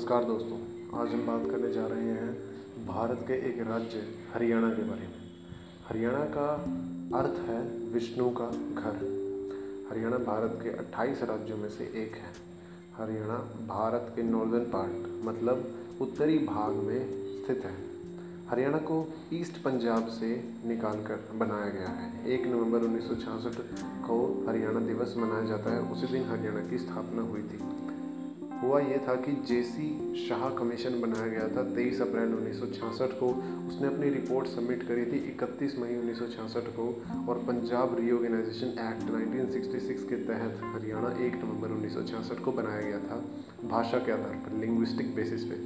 नमस्कार दोस्तों, आज हम बात करने जा रहे हैं भारत के एक राज्य, हरियाणा के बारे में। हरियाणा का अर्थ है विष्णु का घर। हरियाणा भारत के 28 राज्यों में से एक है। हरियाणा भारत के नॉर्दर्न पार्ट मतलब उत्तरी भाग में स्थित है। हरियाणा को ईस्ट पंजाब से निकाल कर बनाया गया है। एक नवंबर उन्नीस सौ छियासठ को हरियाणा दिवस मनाया जाता है। उसी दिन हरियाणा की स्थापना हुई थी। हुआ ये था कि जेसी शाह कमीशन बनाया गया था 23 अप्रैल 1966 को। उसने अपनी रिपोर्ट सबमिट करी थी 31 मई 1966 को और पंजाब रीऑर्गेनाइजेशन एक्ट 1966 के तहत हरियाणा 1 नवंबर 1966 को बनाया गया था। भाषा के आधार पर लिंग्विस्टिक बेसिस पे।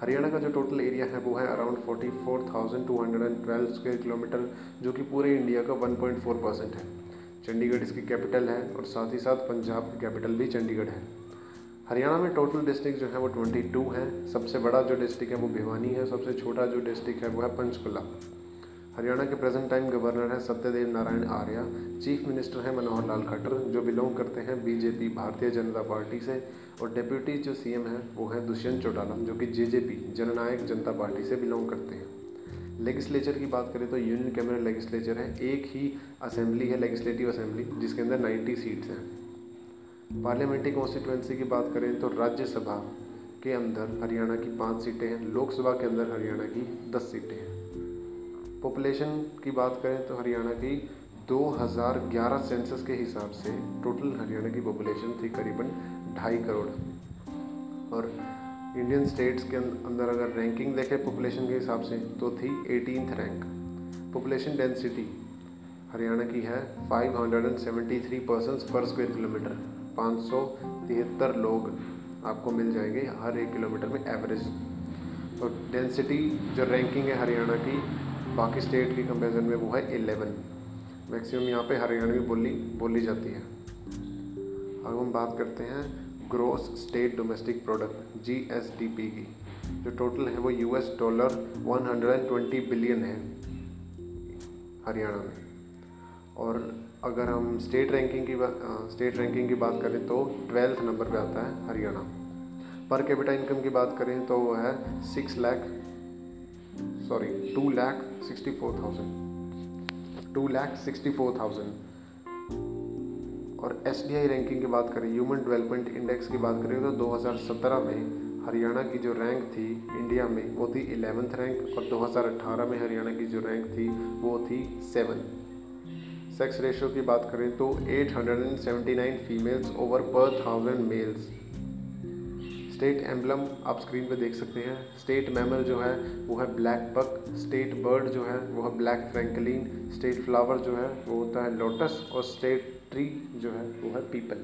हरियाणा का जो टोटल एरिया है वो है अराउंड 44,212 स्क्वायर किलोमीटर जो कि पूरे इंडिया का 1.4 परसेंट है। चंडीगढ़ इसकी कैपिटल है और साथ ही साथ पंजाब की कैपिटल भी चंडीगढ़ है। हरियाणा में टोटल डिस्ट्रिक्ट जो है वो 22 है। सबसे बड़ा जो डिस्ट्रिक्ट है वो भिवानी है। सबसे छोटा जो डिस्ट्रिक्ट है वो है पंचकुला। हरियाणा के प्रेजेंट टाइम गवर्नर है सत्यदेव नारायण आर्या। चीफ मिनिस्टर है मनोहर लाल खट्टर, जो बिलोंग करते हैं बीजेपी भारतीय जनता पार्टी से। और डेप्यूटी जो सीएम है, वो है दुष्यंत चौटाला, जो कि जेजेपी जननायक जनता पार्टी से बिलोंग करते हैं। लेगिस्लेचर की बात करें तो यूनियन कैमरा लेगिस्लेचर है। एक ही असेंबली है लेगिस्लेटिव असेंबली जिसके अंदर 90 सीट्स हैं। पार्लियामेंट्री कॉन्स्टिट्यूंसी की बात करें तो राज्यसभा के अंदर हरियाणा की पाँच सीटें हैं, लोकसभा के अंदर हरियाणा की दस सीटें हैं। पॉपुलेशन की बात करें तो हरियाणा की 2011 सेंसस के हिसाब से टोटल हरियाणा की पॉपुलेशन थी करीबन ढाई करोड़। और इंडियन स्टेट्स के अंदर अगर रैंकिंग देखें पॉपुलेशन के हिसाब से तो थी eighteenth rank. Population density Haryana की है 573 पर्सन पर स्क्वायर किलोमीटर। पाँच सौ तिहत्तर लोग आपको मिल जाएँगे हर एक किलोमीटर में एवरेज। तो डेंसिटी जो रैंकिंग है हरियाणा की, बाकी स्टेट की कंपेरिजन में वो है एलेवन मैक्सिमम यहाँ पे हरियाणवी बोली बोली जाती है। अब हम बात करते हैं gross state domestic product G S D P की। जो टोटल है वो U S dollar one hundred and twenty billion है हरियाणा में। और अगर हम स्टेट रैंकिंग की बात स्टेट रैंकिंग की बात करें तो ट्वेल्थ नंबर पे आता है हरियाणा। पर कैपिटा इनकम की बात करें तो वो है six lakh sorry two lakh sixty four thousand two lakh sixty four thousand और एस डी आई रैंकिंग की बात करें ह्यूमन डेवलपमेंट इंडेक्स की बात करें तो 2017 में हरियाणा की जो रैंक थी इंडिया में, वो थी इलेवेंथ रैंक और 2018 में हरियाणा की जो रैंक थी, वो थी सेवन सेक्स रेशियो की बात करें तो 879 फीमेल्स ओवर पर थाउज़ेंड मेल्स स्टेट एम्बलम आप स्क्रीन पे देख सकते हैं। स्टेट मैमल जो है, वो है ब्लैक बक स्टेट बर्ड जो है, वो है ब्लैक फ्रैंकलिन स्टेट फ्लावर जो है, वो होता है लोटस और स्टेट ट्री जो है, वो है पीपल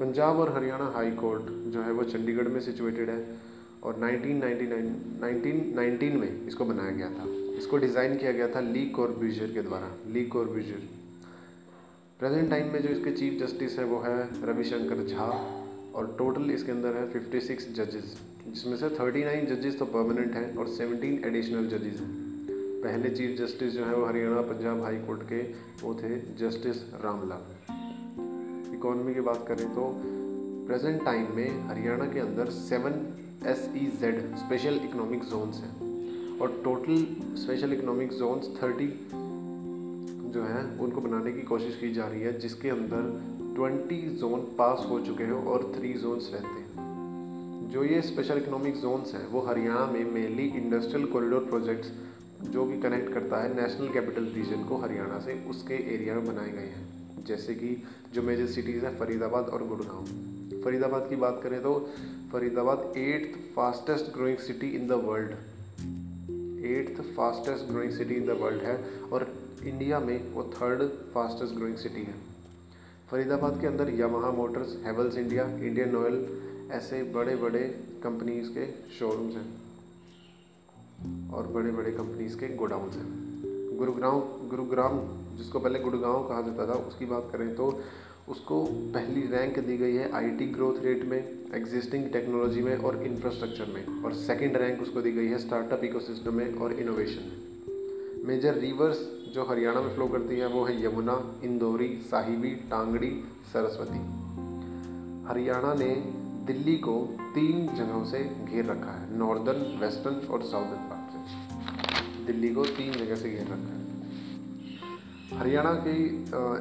पंजाब और हरियाणा हाई कोर्ट जो है, वो चंडीगढ़ में सिचुएटेड है। और 1999 1919 में इसको बनाया गया था। इसको डिज़ाइन किया गया था ली कॉर्ब्यूजर के द्वारा, ली कॉर्ब्यूजर प्रेजेंट टाइम में जो इसके चीफ जस्टिस है वो है रविशंकर झा और टोटल इसके अंदर है 56 जजेस जिसमें से 39 जजेस तो परमानेंट हैं और 17 एडिशनल जजेस हैं। पहले चीफ जस्टिस जो है वो हरियाणा पंजाब हाई कोर्ट के वो थे जस्टिस रामलाल। इकोनॉमी की बात करें तो प्रेजेंट टाइम में हरियाणा के अंदर seven S E Z special economic zones हैं। और total special economic zones thirty जो हैं, उनको बनाने की कोशिश की जा रही है, जिसके अंदर ट्वेंटी जोन पास हो चुके हैं और थ्री जोन्स रहते हैं। जो ये स्पेशल इकोनॉमिक जोन्स हैं, वो हरियाणा में मेनली इंडस्ट्रियल कॉरिडोर प्रोजेक्ट्स जो कि कनेक्ट करता है नेशनल कैपिटल रीजन को हरियाणा से उसके एरिया में बनाए गए हैं। जैसे कि जो मेजर सिटीज़ हैं, फरीदाबाद और गुड़गांव। फरीदाबाद की बात करें तो Faridabad eighth fastest growing city in the world eighth fastest growing city in the world है और इंडिया में वो थर्ड फास्टेस्ट ग्रोइंग सिटी है। फरीदाबाद के अंदर Yamaha motors Havells India Indian oil ऐसे बड़े बड़े कंपनीज़ के शोरूम्स हैं और बड़े बड़े कंपनीज़ के गोडाउंस हैं। गुरुग्राम गुरुग्राम, जिसको पहले गुड़गांव कहा जाता था, उसकी बात करें तो उसको पहली रैंक दी गई है आईटी ग्रोथ रेट में। एग्जिस्टिंग टेक्नोलॉजी में और इंफ्रास्ट्रक्चर में। और सेकंड रैंक उसको दी गई है स्टार्टअप इकोसिस्टम में और इनोवेशन में। मेजर रिवर्स जो हरियाणा में फ्लो करती है, वो है यमुना, इंदौरी, साहिबी, टांगड़ी, सरस्वती। हरियाणा ने दिल्ली को तीन जगहों से घेर रखा है नॉर्दर्न वेस्टर्न और साउदर्न पार्ट से। दिल्ली को तीन जगह से घेर रखा है। हरियाणा की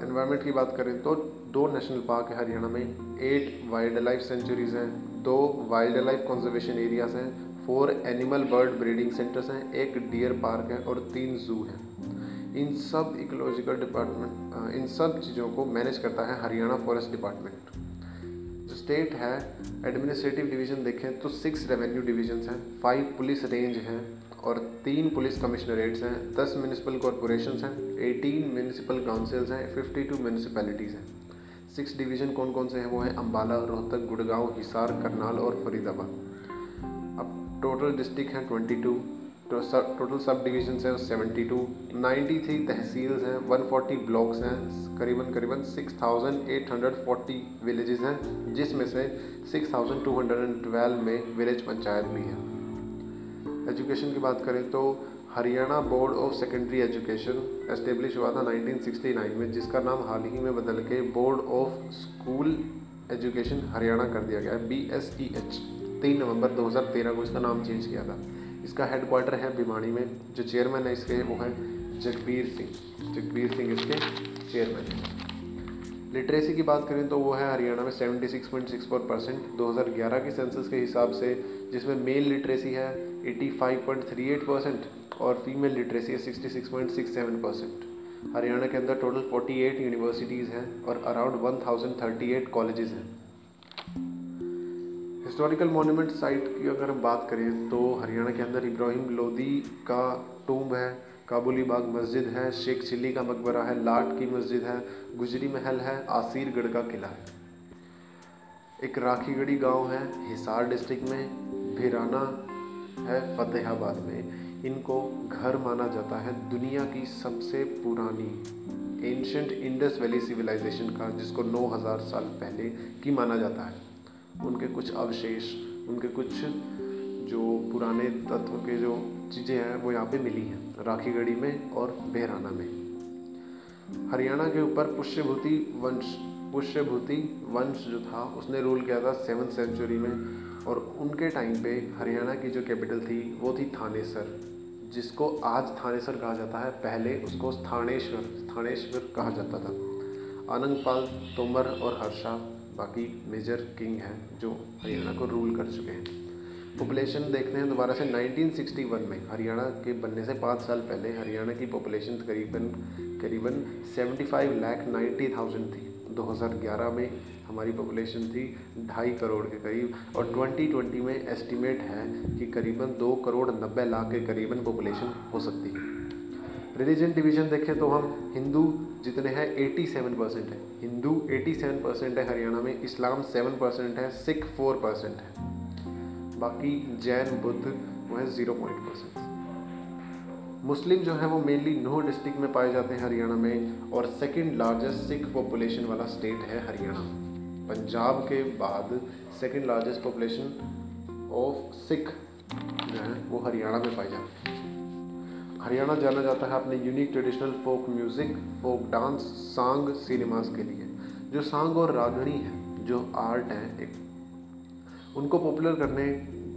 इन्वायरमेंट की बात करें तो दो नेशनल पार्क है हरियाणा में एट वाइल्ड लाइफ सेंचुरीज हैं, दो वाइल्ड लाइफ कंजर्वेशन एरियाज़ हैं four animal bird breeding centres हैं, एक डियर पार्क है और तीन जू हैं। इन सब इकोलॉजिकल डिपार्टमेंट इन सब चीज़ों को मैनेज करता है हरियाणा फॉरेस्ट डिपार्टमेंट जो स्टेट है एडमिनिस्ट्रेटिव डिवीज़न देखें तो सिक्स रेवेन्यू डिवीज़न हैं फाइव पुलिस रेंज हैं और तीन पुलिस कमिश्नरेट्स हैं, दस म्यूनसिपल कॉरपोरेशन हैं एटीन म्यूनसिपल काउंसिल्स हैं फिफ्टी टू म्यूनसिपैलिटीज़ हैं। सिक्स डिवीज़न कौन कौन से हैं? वो हैं अम्बाला रोहतक, गुड़गांव, हिसार, करनाल और फरीदाबाद। अब टोटल डिस्ट्रिक्ट हैं twenty two total sub division है seventy two ninety three tehsils हैं वन फोर्टी ब्लॉक्स हैं, करीबन करीबन six thousand eight hundred forty villages हैं, जिसमें से six thousand two hundred and twelve में विलेज पंचायत भी है। एजुकेशन की बात करें तो Haryana board of secondary education establish हुआ था 1969 में, जिसका नाम हाल ही में बदल के board of school education Haryana कर दिया गया है बी एस ई एच तीन नवंबर 2013 को इसका नाम चेंज किया था। इसका हेडक्वार्टर है भिवानी में, जो चेयरमैन है इसके, वो है जगबीर सिंह जगबीर सिंह इसके चेयरमैन हैं। लिटरेसी की बात करें तो वो है हरियाणा में 76.64 परसेंट दो के सेंसस के हिसाब से, जिसमें मेल लिटरेसी है 85.38 परसेंट और फीमेल लिटरेसी है 66.67 परसेंट हरियाणा के अंदर टोटल 48 यूनिवर्सिटीज़ हैं और अराउंड 1038 कॉलेजेस हैं। हिस्टोरिकल मोनूमेंट साइट की अगर हम बात करें तो हरियाणा के अंदर इब्राहिम लोदी का टूम है, काबुली बाग मस्जिद है, शेख चिल्ली का मकबरा है, लाट की मस्जिद है, गुजरी महल है, आसिरगढ़ का किला है। एक राखीगढ़ी गाँव है, हिसार डिस्ट्रिक्ट में, भिराना है, फतेहाबाद में। इनको घर माना जाता है दुनिया की सबसे पुरानी एंशंट इंडस वैली सिविलाइजेशन का, जिसको 9000 साल पहले की माना जाता है। उनके कुछ अवशेष, उनके कुछ जो पुराने तत्व के जो चीज़ें हैं, वो यहाँ पे मिली हैं, राखीगढ़ी में और बेहराना में। हरियाणा के ऊपर पुष्यभूति वंश पुष्यभूति वंश जो था, उसने रूल किया था सेवन सेंचुरी में, और उनके टाइम पे हरियाणा की जो कैपिटल थी, वो थी थानेसर। जिसको आज थानेसर कहा जाता है, पहले उसको स्थानेश्वर स्थानेश्वर कहा जाता था। आनंदपाल, तोमर और हर्षा, बाकी मेजर किंग हैं जो हरियाणा को रूल कर चुके हैं। पॉपुलेशन देखते हैं दोबारा से 1961 में। हरियाणा के बनने से पाँच साल पहले हरियाणा की पॉपुलेशन करीबन करीबन 75 लाख नाइन्टी थाउज़ेंड थी। 2011 में हमारी पॉपुलेशन थी ढाई करोड़ के करीब और 2020 में एस्टिमेट है कि करीबन दो करोड़ नब्बे लाख के करीबन पॉपुलेशन हो सकती है। रिलीजन डिवीज़न देखें तो हम हिंदू जितने हैं 87 परसेंट है। हिंदू 87 परसेंट है, हरियाणा में, इस्लाम 7 परसेंट है, सिख 4 परसेंट है। बाकी जैन, बुद्ध, वो है ज़ीरो पॉइंट परसेंट मुस्लिम जो है वो मेनली नौ डिस्ट्रिक्ट में पाए जाते हैं हरियाणा में और सेकंड लार्जेस्ट सिख पॉपुलेशन वाला स्टेट है हरियाणा। पंजाब के बाद second largest population of Sikh जो है वो हरियाणा में पाई जाती है। हरियाणा जाना जाता है अपने unique traditional folk music folk dance song cinemas के लिए। जो सांग और रागणी है, जो आर्ट है एक, उनको पॉपुलर करने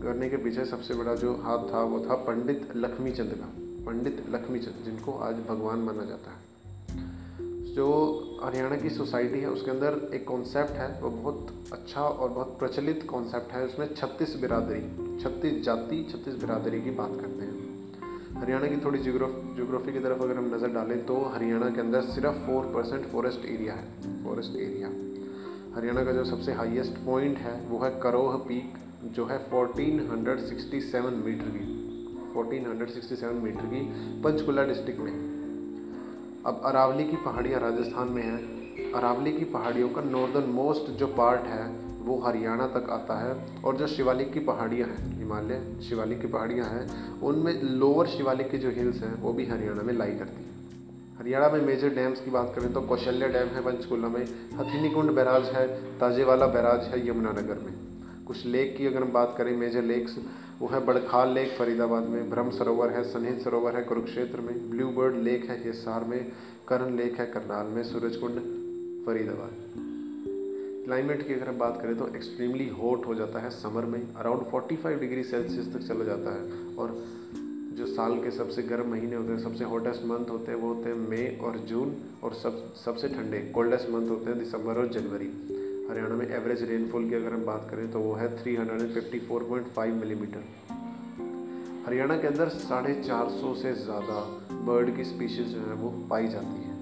करने के पीछे सबसे बड़ा जो हाथ था वो था पंडित लक्ष्मी चंद का। पंडित लक्ष्मी चंद जिनको आज भगवान माना जाता है। जो हरियाणा की सोसाइटी है, उसके अंदर एक कॉन्सेप्ट है, वो बहुत अच्छा और बहुत प्रचलित कॉन्सेप्ट है। उसमें छत्तीस बिरादरी, छत्तीस जाति, छत्तीस बिरादरी की बात करते हैं। हरियाणा की थोड़ी जोग्राफी की तरफ़ अगर हम नज़र डालें तो हरियाणा के अंदर सिर्फ़ फोर परसेंट फॉरेस्ट एरिया है फॉरेस्ट एरिया हरियाणा का जो सबसे हाईएस्ट पॉइंट है, वो है करोह पीक जो है 1467 मीटर की। 1467 मीटर की पंचकुला डिस्ट्रिक्ट में। अब अरावली की पहाड़ियाँ राजस्थान में हैं। अरावली की पहाड़ियों का नॉर्दर्न मोस्ट जो पार्ट है, वो हरियाणा तक आता है और जो शिवालिक की पहाड़ियाँ हैं, हिमालय शिवालिक की पहाड़ियाँ हैं, उनमें लोअर शिवालिक के जो हिल्स हैं, वो भी हरियाणा में लाई करती हैं। हरियाणा में मेजर डैम्स की बात करें तो कौशल्या डैम है पंचकुला में, हथिनीकुंड बैराज है, ताजेवाला बैराज है यमुनानगर में। कुछ लेक की अगर हम बात करें मेजर लेक्स वो है बड़खाल लेक फरीदाबाद में, ब्रह्म सरोवर है सनहित सरोवर है कुरुक्षेत्र में ब्लू बर्ड लेक है हिसार में, करण लेक है करनाल में, सूरजकुंड, फरीदाबाद। क्लाइमेट की अगर हम बात करें तो एक्सट्रीमली हॉट हो जाता है समर में अराउंड 45 डिग्री सेल्सियस तक चला जाता है। और जो साल के सबसे गर्म महीने होते हैं, सबसे हॉटेस्ट मंथ होते हैं, वो होते हैं मई और जून और सब, सबसे ठंडे कोल्डेस्ट मंथ होते हैं दिसंबर और जनवरी। हरियाणा में एवरेज रेनफॉल की अगर हम बात करें तो वो है 354.5 मिलीमीटर हरियाणा के अंदर साढ़े चार सौ से ज़्यादा बर्ड की स्पीशीज़ जो है वो पाई जाती है।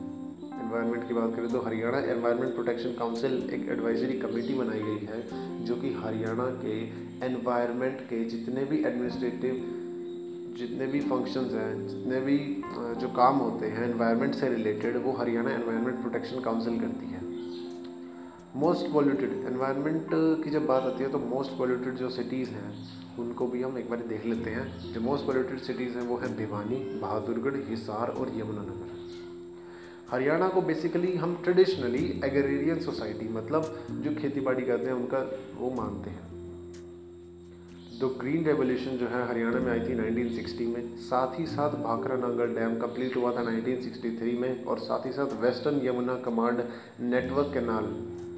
एनवायरनमेंट की बात करें तो हरियाणा एनवायरनमेंट प्रोटेक्शन काउंसिल एक एडवाइजरी कमेटी बनाई गई है, जो कि हरियाणा के एनवायरनमेंट के जितने भी एडमिनिस्ट्रेटिव जितने भी फ़ंक्शंस हैं, जितने भी जो काम होते हैं एनवायरनमेंट से रिलेटेड वो हरियाणा एनवायरनमेंट प्रोटेक्शन काउंसिल करती है। मोस्ट पॉल्यूटेड एनवायरनमेंट की जब बात आती है तो मोस्ट पॉल्यूटेड जो सिटीज़ हैं, उनको भी हम एक बार देख लेते हैं। जो मोस्ट पॉल्यूटेड सिटीज़ हैं वो हैं भिवानी, बहादुरगढ़, हिसार और यमुनानगर। हरियाणा को बेसिकली हम ट्रेडिशनली एग्रेरियन सोसाइटी मतलब जो खेती बाड़ी करते हैं, उनका वो मानते हैं। तो ग्रीन रेवोल्यूशन जो है हरियाणा में आई थी 1960 में। साथ ही साथ भाखरा नांगल डैम कंप्लीट हुआ था 1963 में और साथ ही साथ western Yamuna command network canal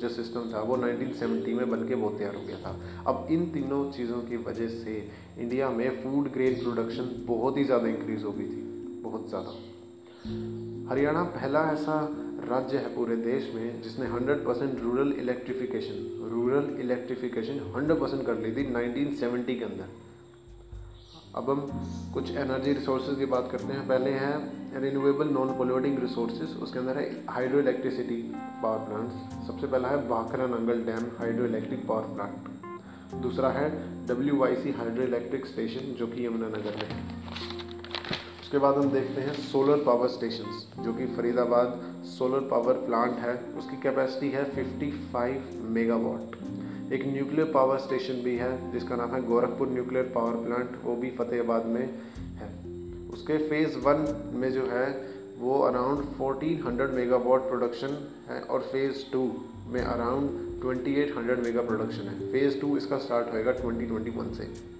जो सिस्टम था, वो 1970 में बन के वो तैयार हो गया था। अब इन तीनों चीज़ों की वजह से इंडिया में फ़ूड ग्रेन प्रोडक्शन बहुत ही ज़्यादा इंक्रीज़ हो गई थी, बहुत ज़्यादा। हरियाणा पहला ऐसा राज्य है पूरे देश में जिसने 100 percent rural electrification rural electrification 100 percent कर ली थी 1970 के अंदर। अब हम कुछ एनर्जी रिसोर्सेज की बात करते हैं। पहले हैं रिन्यूएबल नॉन पोल्यूटिंग रिसोर्सेज उसके अंदर है हाइड्रो इलेक्ट्रिसिटी पावर प्लांट्स सबसे पहला है Bhakra Nangal dam hydro electric power plant दूसरा है डब्ल्यू हाइड्रो इलेक्ट्रिक स्टेशन जो कि यमुनानगर में है। उसके बाद हम देखते हैं सोलर पावर स्टेशन जो कि फरीदाबाद सोलर पावर प्लांट है। उसकी कैपेसिटी है 55 मेगावाट एक न्यूक्लियर पावर स्टेशन भी है, जिसका नाम है गोरखपुर न्यूक्लियर पावर प्लांट वो भी फतेहाबाद में है। उसके फ़ेज़ वन में जो है, वो अराउंड 1400 मेगावाट प्रोडक्शन है और फ़ेज़ टू में अराउंड 2800 मेगा प्रोडक्शन है। फ़ेज़ टू इसका स्टार्ट होएगा 2021 से।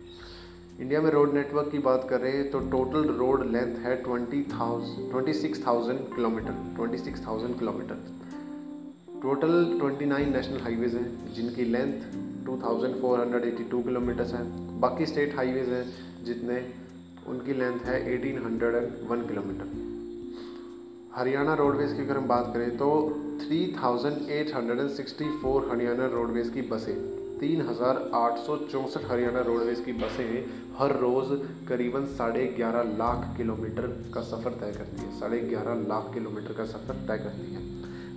इंडिया में रोड नेटवर्क की बात करें तो टोटल रोड लेंथ है twenty thousand twenty six thousand kilometre twenty six thousand kilometre. Total twenty nine national highways हैं, जिनकी length two thousand four hundred eighty two kilometres हैं। बाकी स्टेट हाईवेज़ हैं, जितने, उनकी लेंथ है eighteen hundred and one kilometre Haryana roadways की अगर हम बात करें तो three thousand eight hundred and sixty four Haryana roadways की बसें। तीन हज़ार आठ सौ चौंसठ हरियाणा रोडवेज़ की बसें हर रोज़ करीबन साढ़े ग्यारह लाख किलोमीटर का सफ़र तय करती है। साढ़े ग्यारह लाख किलोमीटर का सफ़र तय करती है।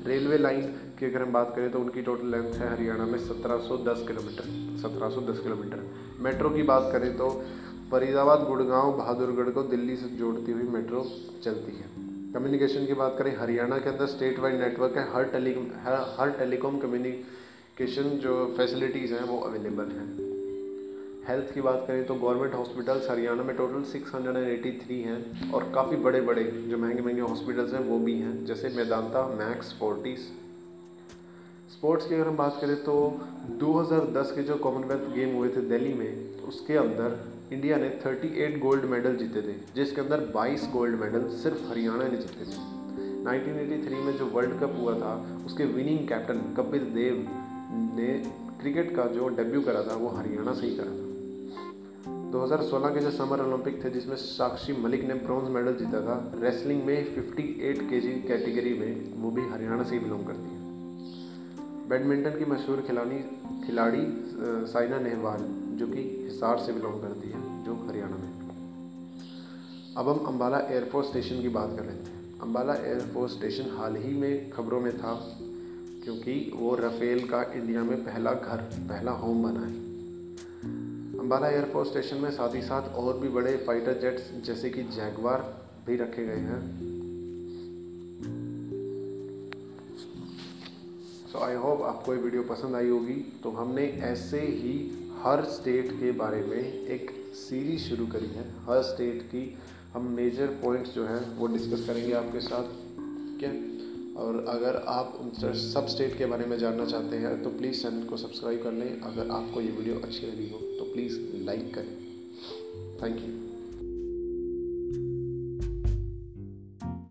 रेलवे लाइन की अगर हम बात करें तो उनकी टोटल लेंथ है हरियाणा में सत्रह सौ दस किलोमीटर सत्रह सौ दस किलोमीटर। मेट्रो की बात करें तो फरीदाबाद गुड़गांव बहादुरगढ़ को दिल्ली से जोड़ती हुई मेट्रो चलती है। कम्युनिकेशन की बात करें हरियाणा के अंदर स्टेट वाइड नेटवर्क है हर टेली हर, हर टेलीकॉम कम्युनिकेशन जो फैसिलिटीज़ हैं, वो अवेलेबल हैं। हेल्थ की बात करें तो गवर्नमेंट हॉस्पिटल्स हरियाणा में टोटल 683 हैं और काफ़ी बड़े बड़े जो महँगे महँगे हॉस्पिटल्स हैं, वो भी हैं। जैसे मैदानता मैक्स फोर्टिस स्पोर्ट्स की अगर हम बात करें तो 2010 के जो कॉमनवेल्थ गेम हुए थे दिल्ली में, उसके अंदर इंडिया ने 38 गोल्ड मेडल जीते थे, जिसके अंदर 22 गोल्ड मेडल सिर्फ़ हरियाणा ने जीते थे। 1983 में जो वर्ल्ड कप हुआ था, उसके विनिंग कैप्टन कपिल देव ने क्रिकेट का जो डेब्यू करा था, वो हरियाणा से ही करा था। 2016 के जो समर ओलंपिक थे, जिसमें साक्षी मलिक ने ब्रॉन्ज मेडल जीता था, रेसलिंग में 58 केजी कैटेगरी में वो भी हरियाणा से ही बिलोंग करती है। बैडमिंटन की मशहूर खिलाड़ी खिलाड़ी साइना नेहवाल, जो कि हिसार से बिलोंग करती है, जो हरियाणा में। अब हम अम्बाला एयरफोर्स स्टेशन की बात कर रहे थे। अम्बाला एयरफोर्स स्टेशन हाल ही में खबरों में था क्योंकि वो रफेल का इंडिया में पहला घर, पहला होम बना है। अम्बाला एयरफोर्स स्टेशन में साथ ही साथ और भी बड़े फाइटर जेट्स जैसे कि जैगवार भी रखे गए हैं। सो आई होप आपको ये वीडियो पसंद आई होगी। तो हमने ऐसे ही हर स्टेट के बारे में एक सीरीज़ शुरू करी है। हर स्टेट की हम मेजर पॉइंट्स जो हैं वो डिस्कस करेंगे आपके साथ। है और अगर आप सब स्टेट के बारे में जानना चाहते हैं तो प्लीज़ चैनल को सब्सक्राइब कर लें। अगर आपको ये वीडियो अच्छी लगी हो तो प्लीज़ लाइक करें। Thank you